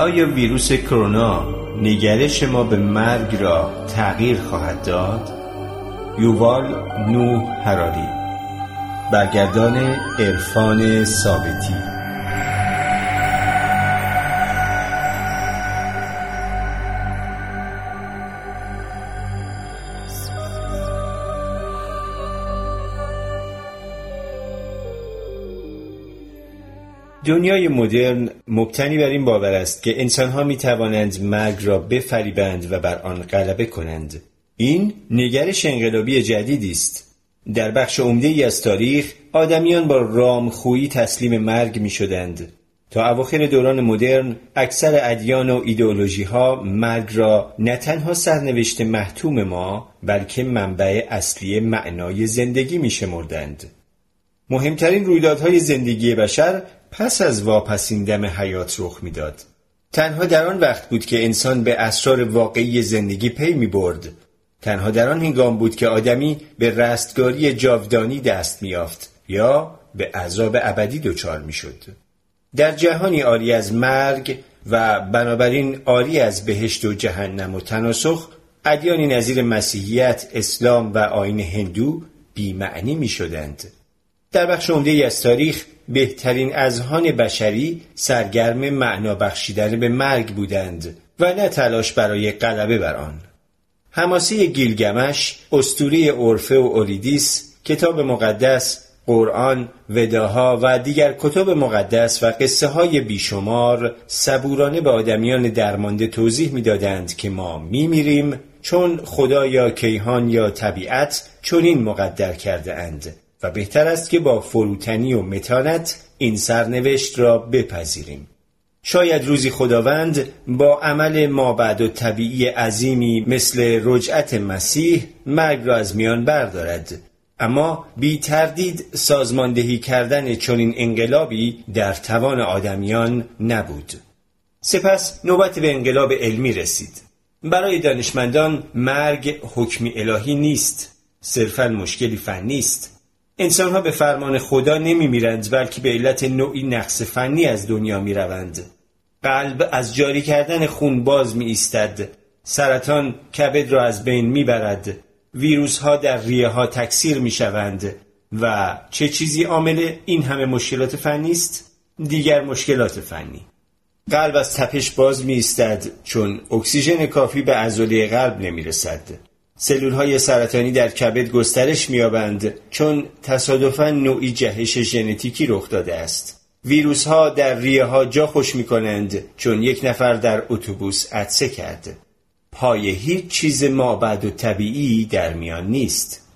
آیا ویروس کرونا نگرش ما به مرگ را تغییر خواهد داد؟ یووال نو هراری برگردان عرفان ثابتی دنیای مدرن مبتنی بر این باور است که انسانها می توانند مرگ را بفریبند و بر آن غلبه کنند. این نگرش انقلابی جدیدی است. در بخش عمده ای از تاریخ آدمیان با رامخویی تسلیم مرگ می شدند. تا اواخر دوران مدرن اکثر ادیان و ایدئولوژی ها مرگ را نه تنها سرنوشت محتوم ما بلکه منبع اصلی معنای زندگی می شمردند. مهمترین رویدادهای زندگی بشر پس از واپسین دم حیات رخ می‌داد. تنها در آن وقت بود که انسان به اسرار واقعی زندگی پی می برد. تنها در آن هنگام بود که آدمی به رستگاری جاودانی دست میافت یا به عذاب ابدی دچار می‌شد. در جهانی آری از مرگ و بنابراین آری از بهشت و جهنم و تناسخ ادیانی نظیر مسیحیت، اسلام و آین هندو بیمعنی می شدند. در بخش عمده از تاریخ بهترین اذهان بشری سرگرم معنا بخشیدن به مرگ بودند و نه تلاش برای غلبه بر آن. حماسه گیلگمش، استوری اورفه و اوریدیس، کتاب مقدس، قرآن، وداها و دیگر کتب مقدس و قصه های بیشمار صبورانه به آدمیان درمانده توضیح می‌دادند که ما میمیریم چون خدا یا کیهان یا طبیعت چنین مقدر کرده اند و بهتر است که با فروتنی و متانت این سرنوشت را بپذیریم. شاید روزی خداوند با عمل مابعد و طبیعی عظیمی مثل رجعت مسیح مرگ را از میان بردارد. اما بی تردید سازماندهی کردن چنین انقلابی در توان آدمیان نبود. سپس نوبت به انقلاب علمی رسید. برای دانشمندان مرگ حکمی الهی نیست. صرفا مشکلی فنی است. انسانها به فرمان خدا نمی میرند بلکه به علت نوعی نقص فنی از دنیا می روند. قلب از جاری کردن خون باز می ایستد. سرطان کبد را از بین می برد. ویروس ها در ریه ها تکثیر می شوند. و چه چیزی عامل این همه مشکلات فنی است؟ دیگر مشکلات فنی. قلب از تپش باز می ایستد چون اکسیژن کافی به عضله قلب نمی رسد. سلول های سرطانی در کبد گسترش میابند چون تصادفا نوعی جهش ژنتیکی رخ داده است. ویروس ها در ریه ها جا خوش می کنند چون یک نفر در اتوبوس عطسه کرد. پای هیچ چیز مابعد و طبیعی در میان نیست.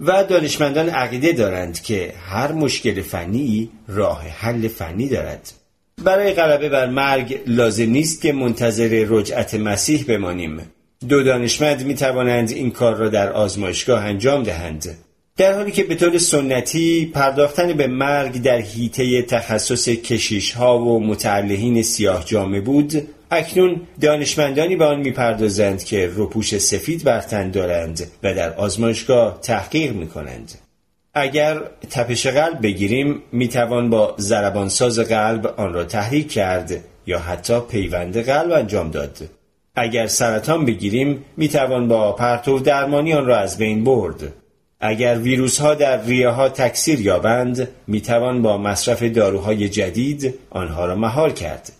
و دانشمندان عقیده دارند که هر مشکل فنی راه حل فنی دارد. برای غلبه بر مرگ لازم نیست که منتظر رجعت مسیح بمانیم دو دانشمند می توانند این کار را در آزمایشگاه انجام دهند در حالی که به طور سنتی پرداختن به مرگ در حیطه تخصص کشیش ها و متعلهین سیاه جامه بود اکنون دانشمندانی به آن می‌پردازند که روپوش سفید بر تن دارند و در آزمایشگاه تحقیق می کنند. اگر تپش قلب بگیریم می‌توان با زربانساز قلب آن را تحریک کرد یا حتی پیوند قلب انجام داد. اگر سرطان بگیریم می‌توان با پرتو درمانی آن را از بین برد. اگر ویروس ها در ریه ها تکثیر یابند می‌توان با مصرف داروهای جدید آنها را مهار کرد.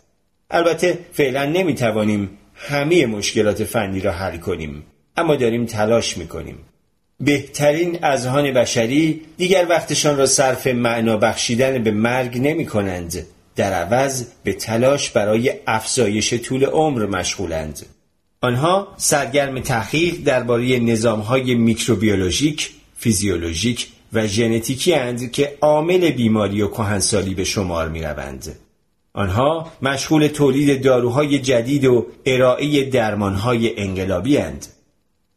البته فعلا نمی‌توانیم همه مشکلات فنی را حل کنیم اما داریم تلاش می‌کنیم. بهترین اذهان بشری دیگر وقتشان را صرف معنا بخشیدن به مرگ نمی کنند در عوض به تلاش برای افزایش طول عمر مشغولند. آنها سرگرم تحقیق درباره نظامهای میکروبیولوژیک، فیزیولوژیک و ژنتیکی اند که عامل بیماری و کهنسالی به شمار می روند. آنها مشغول تولید داروهای جدید و ارائه درمانهای انقلابی اند.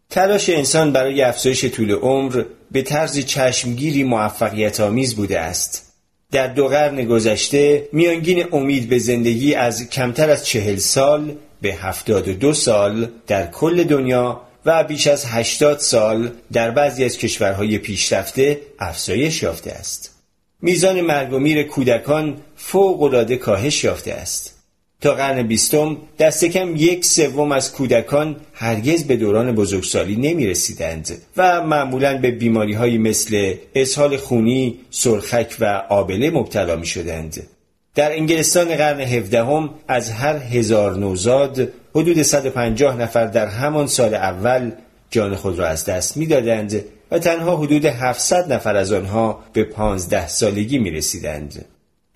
تلاش انسان برای افزایش طول عمر به طرز چشمگیری موفقیت آمیز بوده است. در دو قرن گذشته میانگین امید به زندگی از کمتر از چهل سال به هفتاد و دو سال در کل دنیا و بیش از هشتاد سال در بعضی از کشورهای پیشرفته افزایش یافته است. میزان مرگ و میر کودکان فوق العاده کاهش یافته است. تا قرن بیستم دست کم یک سوم از کودکان هرگز به دوران بزرگسالی نمی رسیدند و معمولا به بیماری های مثل اسهال خونی، سرخک و آبله مبتلا می شدند. در انگلستان قرن هفدهم از هر هزار نوزاد حدود 150 نفر در همان سال اول جان خود را از دست می‌دادند و تنها حدود 700 نفر از آنها به 15 سالگی می رسیدند.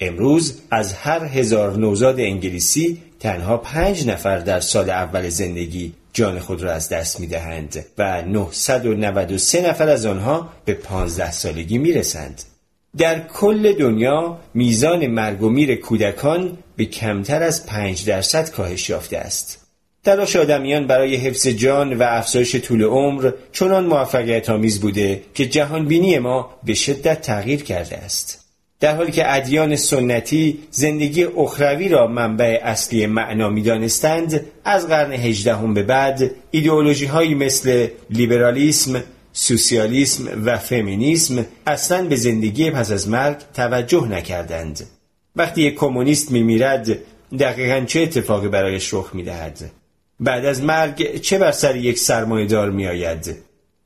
امروز از هر هزار نوزاد انگلیسی تنها پنج نفر در سال اول زندگی جان خود را از دست می دهند و 993 نفر از آنها به 15 سالگی می رسند. در کل دنیا میزان مرگ و میر کودکان به کمتر از 5 درصد کاهش یافته است. تلاش آدمیان برای حفظ جان و افزایش طول عمر چنان موفقیت آمیز بوده که جهانبینی ما به شدت تغییر کرده است. در حالی که ادیان سنتی زندگی اخروی را منبع اصلی معنا می‌دانستند از قرن هجدهم به بعد ایدئولوژی هایی مثل لیبرالیسم سوسیالیسم و فمینیسم اصلا به زندگی پس از مرگ توجه نکردند. وقتی یک کمونیست میمیرد دقیقا چه اتفاقی برایش رخ می‌دهد؟ بعد از مرگ چه بر سر یک سرمایهدار میآید؟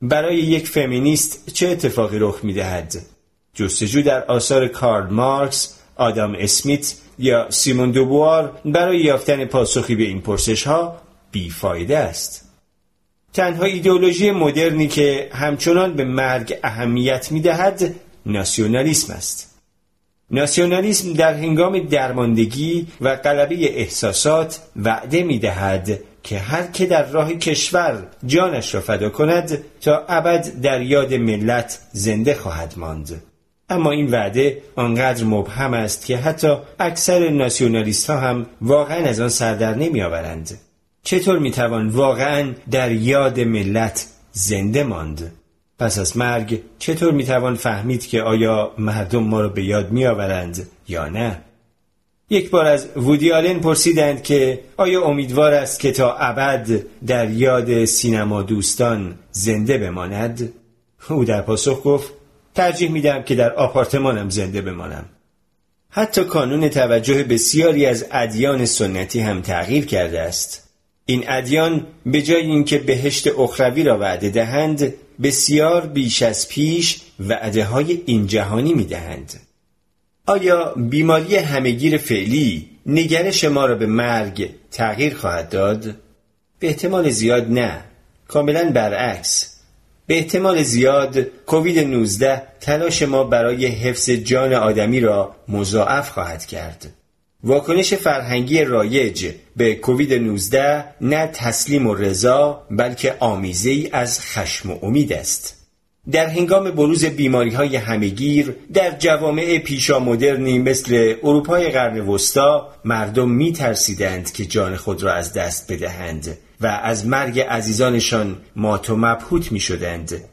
برای یک فمینیست چه اتفاقی رخ می‌دهد؟ جستجو در آثار کارل مارکس، آدام اسمیت یا سیمون دوبوار برای یافتن پاسخی به این پرسش ها بیفایده است. تنها ایدئولوژی مدرنی که همچنان به مرگ اهمیت می دهد ناسیونالیسم است. ناسیونالیسم در هنگام درماندگی و غلبه احساسات وعده می دهد که هر که در راه کشور جانش را فدا کند تا ابد در یاد ملت زنده خواهد ماند. اما این وعده آنقدر مبهم است که حتی اکثر ناسیونالیست ها هم واقعا از آن سردر نمی آورند. چطور می توان واقعا در یاد ملت زنده ماند؟ پس از مرگ چطور می توان فهمید که آیا مردم ما را به یاد می آورند یا نه؟ یک بار از وودی آلن پرسیدند که آیا امیدوار است که تا ابد در یاد سینما دوستان زنده بماند؟ او در پاسخ گفت ترجیح میدم که در آپارتمانم زنده بمانم. حتی کانون توجه بسیاری از ادیان سنتی هم تغییر کرده است. این ادیان به جای اینکه بهشت اخروی را وعده دهند، بسیار بیش از پیش وعده های این جهانی می دهند. آیا بیماری همگیر فعلی نگرش ما را به مرگ تغییر خواهد داد؟ به احتمال زیاد نه. کاملا برعکس. به احتمال زیاد کووید 19 تلاش ما برای حفظ جان آدمی را مضاعف خواهد کرد. واکنش فرهنگی رایج به کووید 19 نه تسلیم و رضا بلکه آمیزه ای از خشم و امید است. در هنگام بروز بیماری های همگیر در جوامع پیشا مدرنی مثل اروپای قرن وسطا مردم می ترسیدند که جان خود را از دست بدهند و از مرگ عزیزانشان مات و مبهوت می شدند.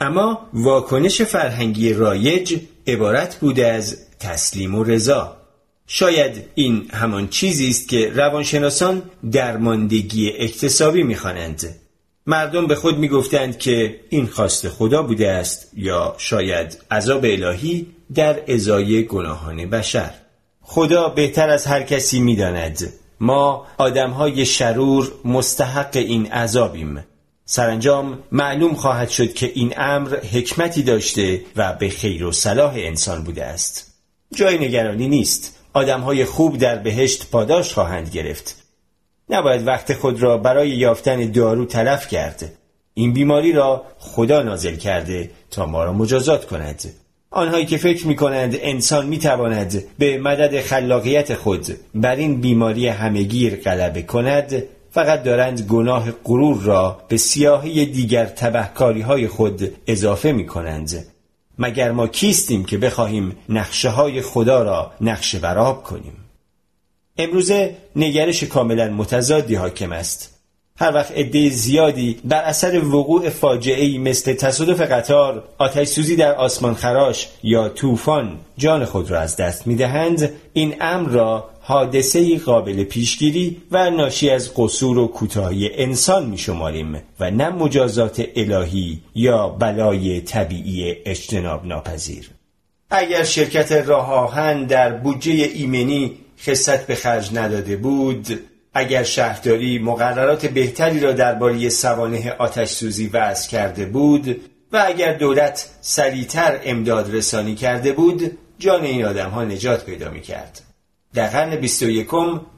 اما واکنش فرهنگی رایج عبارت بود از تسلیم و رضا شاید این همان چیزی است که روانشناسان درماندگی اکتسابی می‌خوانند مردم به خود می‌گفتند که این خواست خدا بوده است یا شاید عذاب الهی در ازای گناهان بشر. خدا بهتر از هر کسی می‌داند. ما آدمهای شرور مستحق این عذابیم. سرانجام معلوم خواهد شد که این امر حکمتی داشته و به خیر و صلاح انسان بوده است. جای نگرانی نیست. آدمهای خوب در بهشت پاداش خواهند گرفت. نباید وقت خود را برای یافتن دارو تلف کرد. این بیماری را خدا نازل کرده تا ما را مجازات کند. آنهایی که فکر می کنند انسان می تواند به مدد خلاقیت خود بر این بیماری همگیر غلبه کند فقط دارند گناه غرور را به سیاهی دیگر تبهکاری های خود اضافه می کنند مگر ما کیستیم که بخواهیم نقشه های خدا را نقشه براب کنیم؟ امروزه نگرش کاملا متضادی حاکم است هر وقت عده زیادی بر اثر وقوع فاجعه مثل تصادف قطار، آتش سوزی در آسمان خراش یا طوفان جان خود را از دست می دهند، این امر را حادثه قابل پیشگیری و ناشی از قصور و کوتاهی انسان می شماریم و نه مجازات الهی یا بلای طبیعی اجتناب ناپذیر. اگر شرکت راه آهن در بودجه ایمنی خصت به خرج نداده بود اگر شهرداری مقررات بهتری را درباره سوانه آتش سوزی وضع کرده بود و اگر دولت سریعتر امداد رسانی کرده بود جان این آدم ها نجات پیدا می کرد. در قرن 21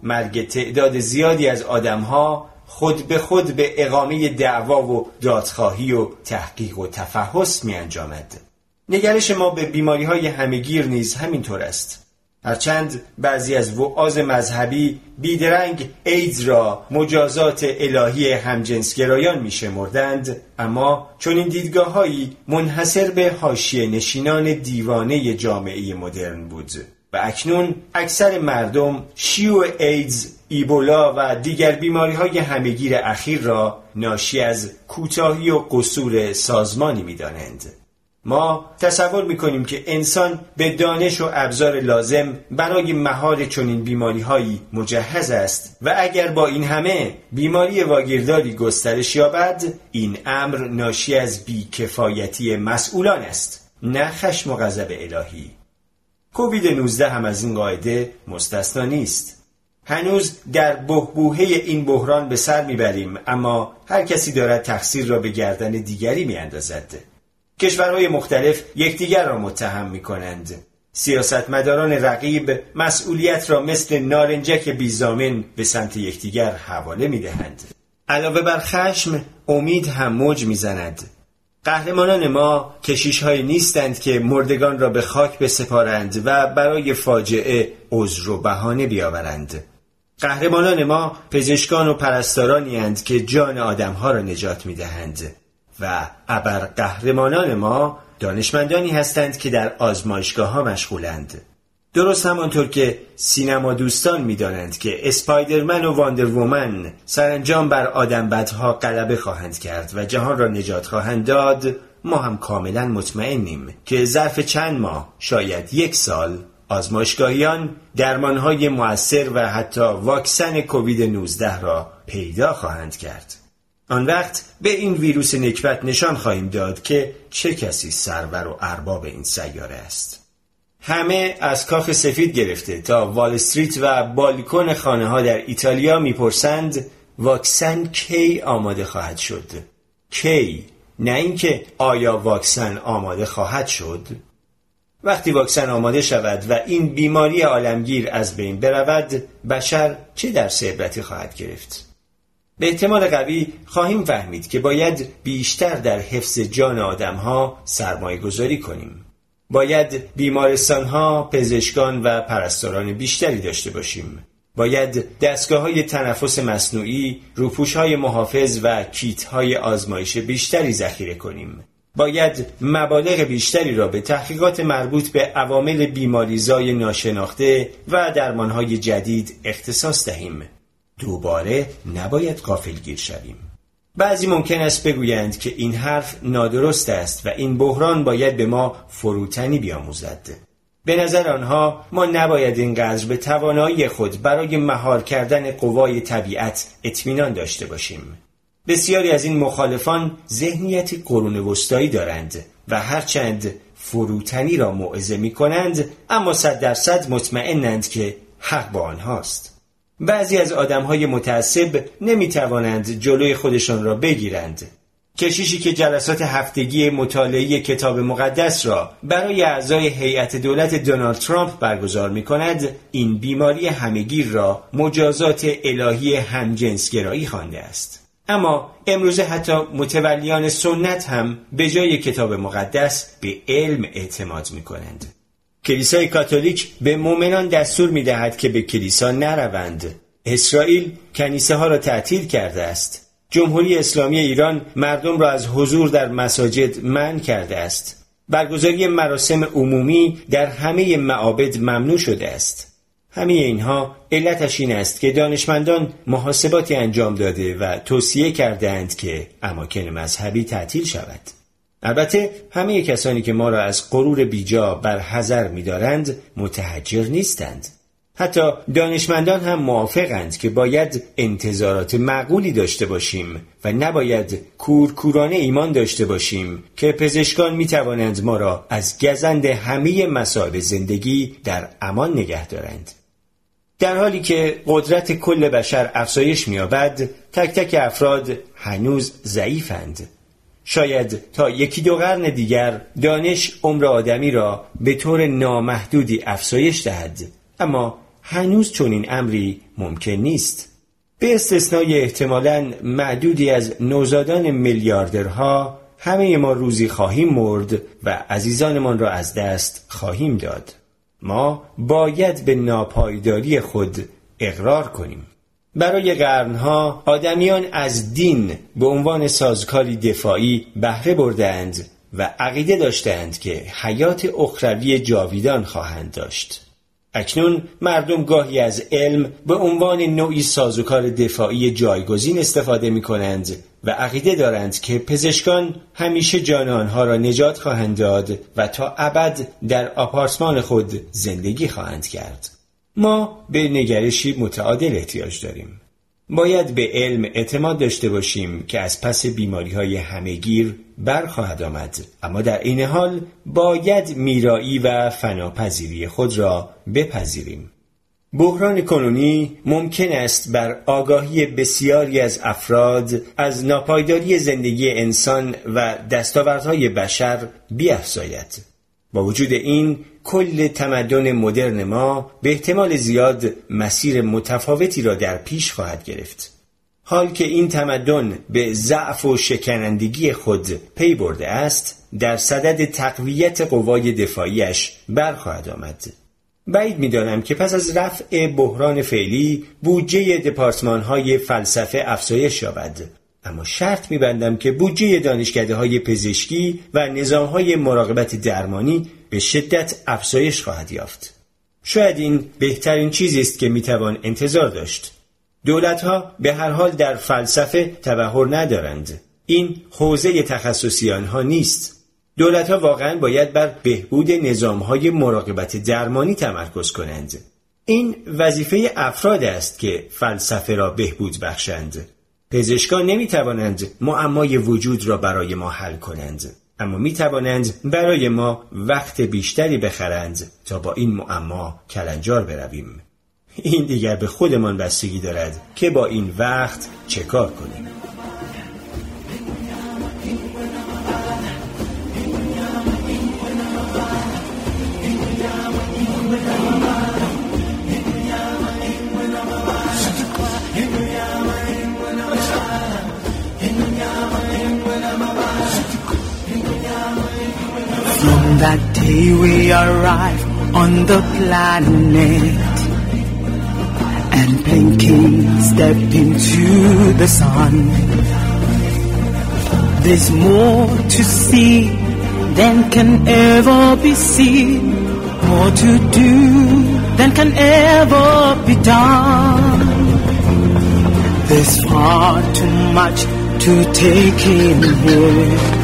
مرگ تعداد زیادی از آدم ها خود به خود به اقامه دعوا و دادخواهی و تحقیق و تفحص می انجامد. نگرش ما به بیماری های همگیر نیز همینطور است. هرچند بعضی از وعاز مذهبی بیدرنگ ایدز را مجازات الهی همجنسگرایان می شمردند اما چون این دیدگاه هایی منحصر به حاشیه نشینان دیوانه جامعه مدرن بود و اکنون اکثر مردم شیو ایدز، ایبولا و دیگر بیماری های همگیر اخیر را ناشی از کوتاهی و قصور سازمانی می دانند. ما تصور می‌کنیم که انسان به دانش و ابزار لازم برای مهار چنین بیماری هایی مجهز است و اگر با این همه بیماری واگیرداری گسترش یابد این امر ناشی از بیکفایتی مسئولان است نه خشم و غضب الهی. کووید 19 هم از این قاعده مستثنا نیست. هنوز در بهبوهه این بحران به سر می‌بریم اما هر کسی دارد تقصیر را به گردن دیگری میاندازد. کشورهای مختلف یکدیگر را متهم می کنند. سیاستمداران رقیب مسئولیت را مثل نارنجک بیزامن به سمت یکدیگر حواله می دهند. علاوه بر خشم امید هم موج می زند. قهرمانان ما کشیش های نیستند که مردگان را به خاک بسپارند و برای فاجعه عذر و بهانه بیاورند. قهرمانان ما پزشکان و پرستارانی هند که جان آدمها را نجات می دهند. و ابر قهرمانان ما دانشمندانی هستند که در آزمایشگاه ها مشغولند. درست همانطور که سینما دوستان می‌دانند که اسپایدرمن و واندر وومن سرانجام بر آدم بدها غلبه خواهند کرد و جهان را نجات خواهند داد ما هم کاملا مطمئنیم که ظرف چند ماه شاید یک سال آزمایشگاهیان درمانهای مؤثر و حتی واکسن کووید 19 را پیدا خواهند کرد. آن وقت به این ویروس نکبت نشان خواهیم داد که چه کسی سرور و ارباب این سیاره است. همه از کاخ سفید گرفته تا وال استریت و بالکن خانه ها در ایتالیا می‌پرسند واکسن کی آماده خواهد شد؟ کی؟ نه اینکه آیا واکسن آماده خواهد شد؟ وقتی واکسن آماده شود و این بیماری عالمگیر از بین برود بشر چه در عبرتی خواهد گرفت؟ به احتمال قوی خواهیم فهمید که باید بیشتر در حفظ جان آدمها سرمایه گذاری کنیم. باید بیمارستان ها، پزشکان و پرستاران بیشتری داشته باشیم. باید دستگاه های تنفس مصنوعی، روپوش های محافظ و کیت های آزمایش بیشتری ذخیره کنیم. باید مبالغ بیشتری را به تحقیقات مربوط به عوامل بیماریزای ناشناخته و درمانهای جدید اختصاص دهیم. دوباره نباید گیر شویم. بعضی ممکن است بگویند که این حرف نادرست است و این بحران باید به ما فروتنی بیاموزد. به نظر آنها ما نباید اینقدر به توانایی خود برای مهار کردن قوای طبیعت اطمینان داشته باشیم. بسیاری از این مخالفان ذهنیت قرون وسطایی دارند و هرچند فروتنی را موعظه می کنند اما صد درصد مطمئنند که حق با آنهاست. بعضی از آدمهای متعصب نمی توانند جلوی خودشان را بگیرند. کشیشی که جلسات هفتگی مطالعه کتاب مقدس را برای اعضای هیئت دولت دونالد ترامپ برگزار می کند این بیماری همگیر را مجازات الهی همجنسگرایی خوانده است. اما امروزه حتی متولیان سنت هم به جای کتاب مقدس به علم اعتماد می کنند. کلیسای کاتولیک به مؤمنان دستور می دهد که به کلیسا نروند. اسرائیل کنیسه ها را تعطیل کرده است. جمهوری اسلامی ایران مردم را از حضور در مساجد منع کرده است. برگزاری مراسم عمومی در همه معابد ممنوع شده است. همه اینها علتش این است که دانشمندان محاسباتی انجام داده و توصیه کردند که اماکن مذهبی تعطیل شود. البته همه کسانی که ما را از غرور بیجا بر حذر می‌دارند متحجر نیستند حتی دانشمندان هم موافقند که باید انتظارات معقولی داشته باشیم و نباید کورکورانه ایمان داشته باشیم که پزشکان می توانند ما را از گزند همه مسائل زندگی در امان نگه دارند. در حالی که قدرت کل بشر افزایش می‌یابد تک تک افراد هنوز ضعیفند شاید تا یکی دو قرن دیگر دانش عمر آدمی را به طور نامحدودی افزایش دهد. اما هنوز چنین امری ممکن نیست. به استثنای احتمالا معدودی از نوزادان میلیاردرها همه ما روزی خواهیم مرد و عزیزانمان را از دست خواهیم داد. ما باید به ناپایداری خود اقرار کنیم. برای قرنها آدمیان از دین به عنوان سازکاری دفاعی بهره بردند و عقیده داشتند که حیات اخروی جاویدان خواهند داشت اکنون مردم گاهی از علم به عنوان نوعی سازوکار دفاعی جایگزین استفاده می کنند و عقیده دارند که پزشکان همیشه جان آنها را نجات خواهند داد و تا ابد در آپارتمان خود زندگی خواهند کرد. ما به نگرشی متعادل احتیاج داریم. باید به علم اعتماد داشته باشیم که از پس بیماری های همهگیر برخواهد آمد. اما در این حال باید میرایی و فناپذیری خود را بپذیریم. بحران کنونی ممکن است بر آگاهی بسیاری از افراد از ناپایداری زندگی انسان و دستاوردهای بشر بیافزاید. با وجود این کل تمدن مدرن ما به احتمال زیاد مسیر متفاوتی را در پیش خواهد گرفت. حال که این تمدن به ضعف و شکنندگی خود پی برده است در صدد تقویت قوای دفاعیش برخواهد آمد. بعید می‌دانم که پس از رفع بحران فعلی بودجه دپارتمان های فلسفه افزایش یابد. اما شرط میبندم که بودجه دانشکده های پزشکی و نظام های مراقبت درمانی به شدت افزایش خواهد یافت. شاید این بهترین چیزی است که می‌توان انتظار داشت. دولت ها به هر حال در فلسفه تبهر ندارند. این حوزه تخصصی آنها نیست. دولت ها واقعا باید بر بهبود نظام های مراقبت درمانی تمرکز کنند. این وظیفه افراد است که فلسفه را بهبود بخشند. پزشکان نمی توانند معمای وجود را برای ما حل کنند اما می توانند برای ما وقت بیشتری بخرند تا با این معما کلنجار برویم. این دیگر به خودمان بستگی دارد که با این وقت چه کار کنیم. That day we arrive on the planet and blinking step into the sun. There's more to see than can ever be seen, more to do than can ever be done. There's far too much to take in here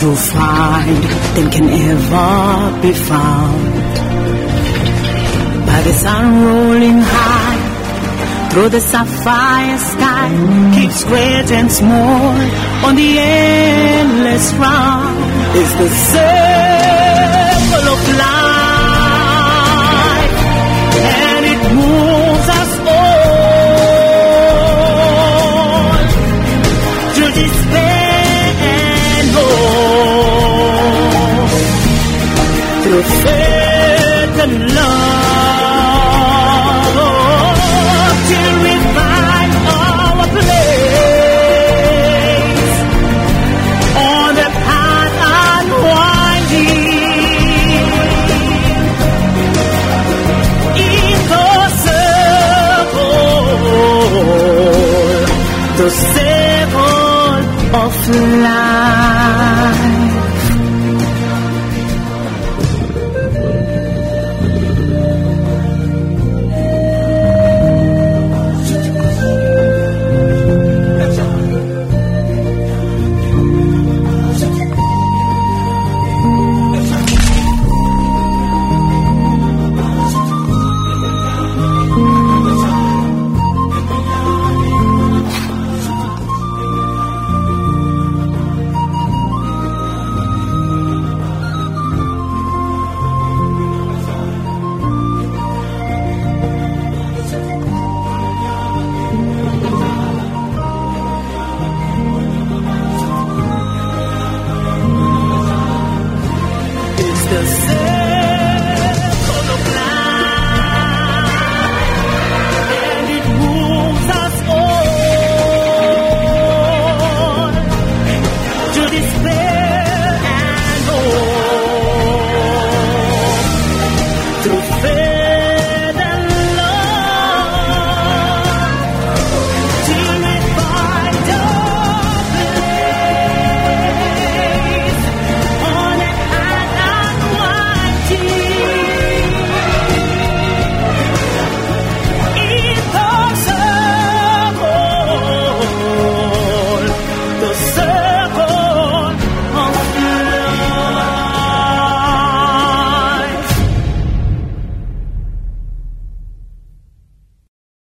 to find than can ever be found. By the sun rolling high through the sapphire sky, keeps great and small on the endless round. Is the circle of life, and it moves say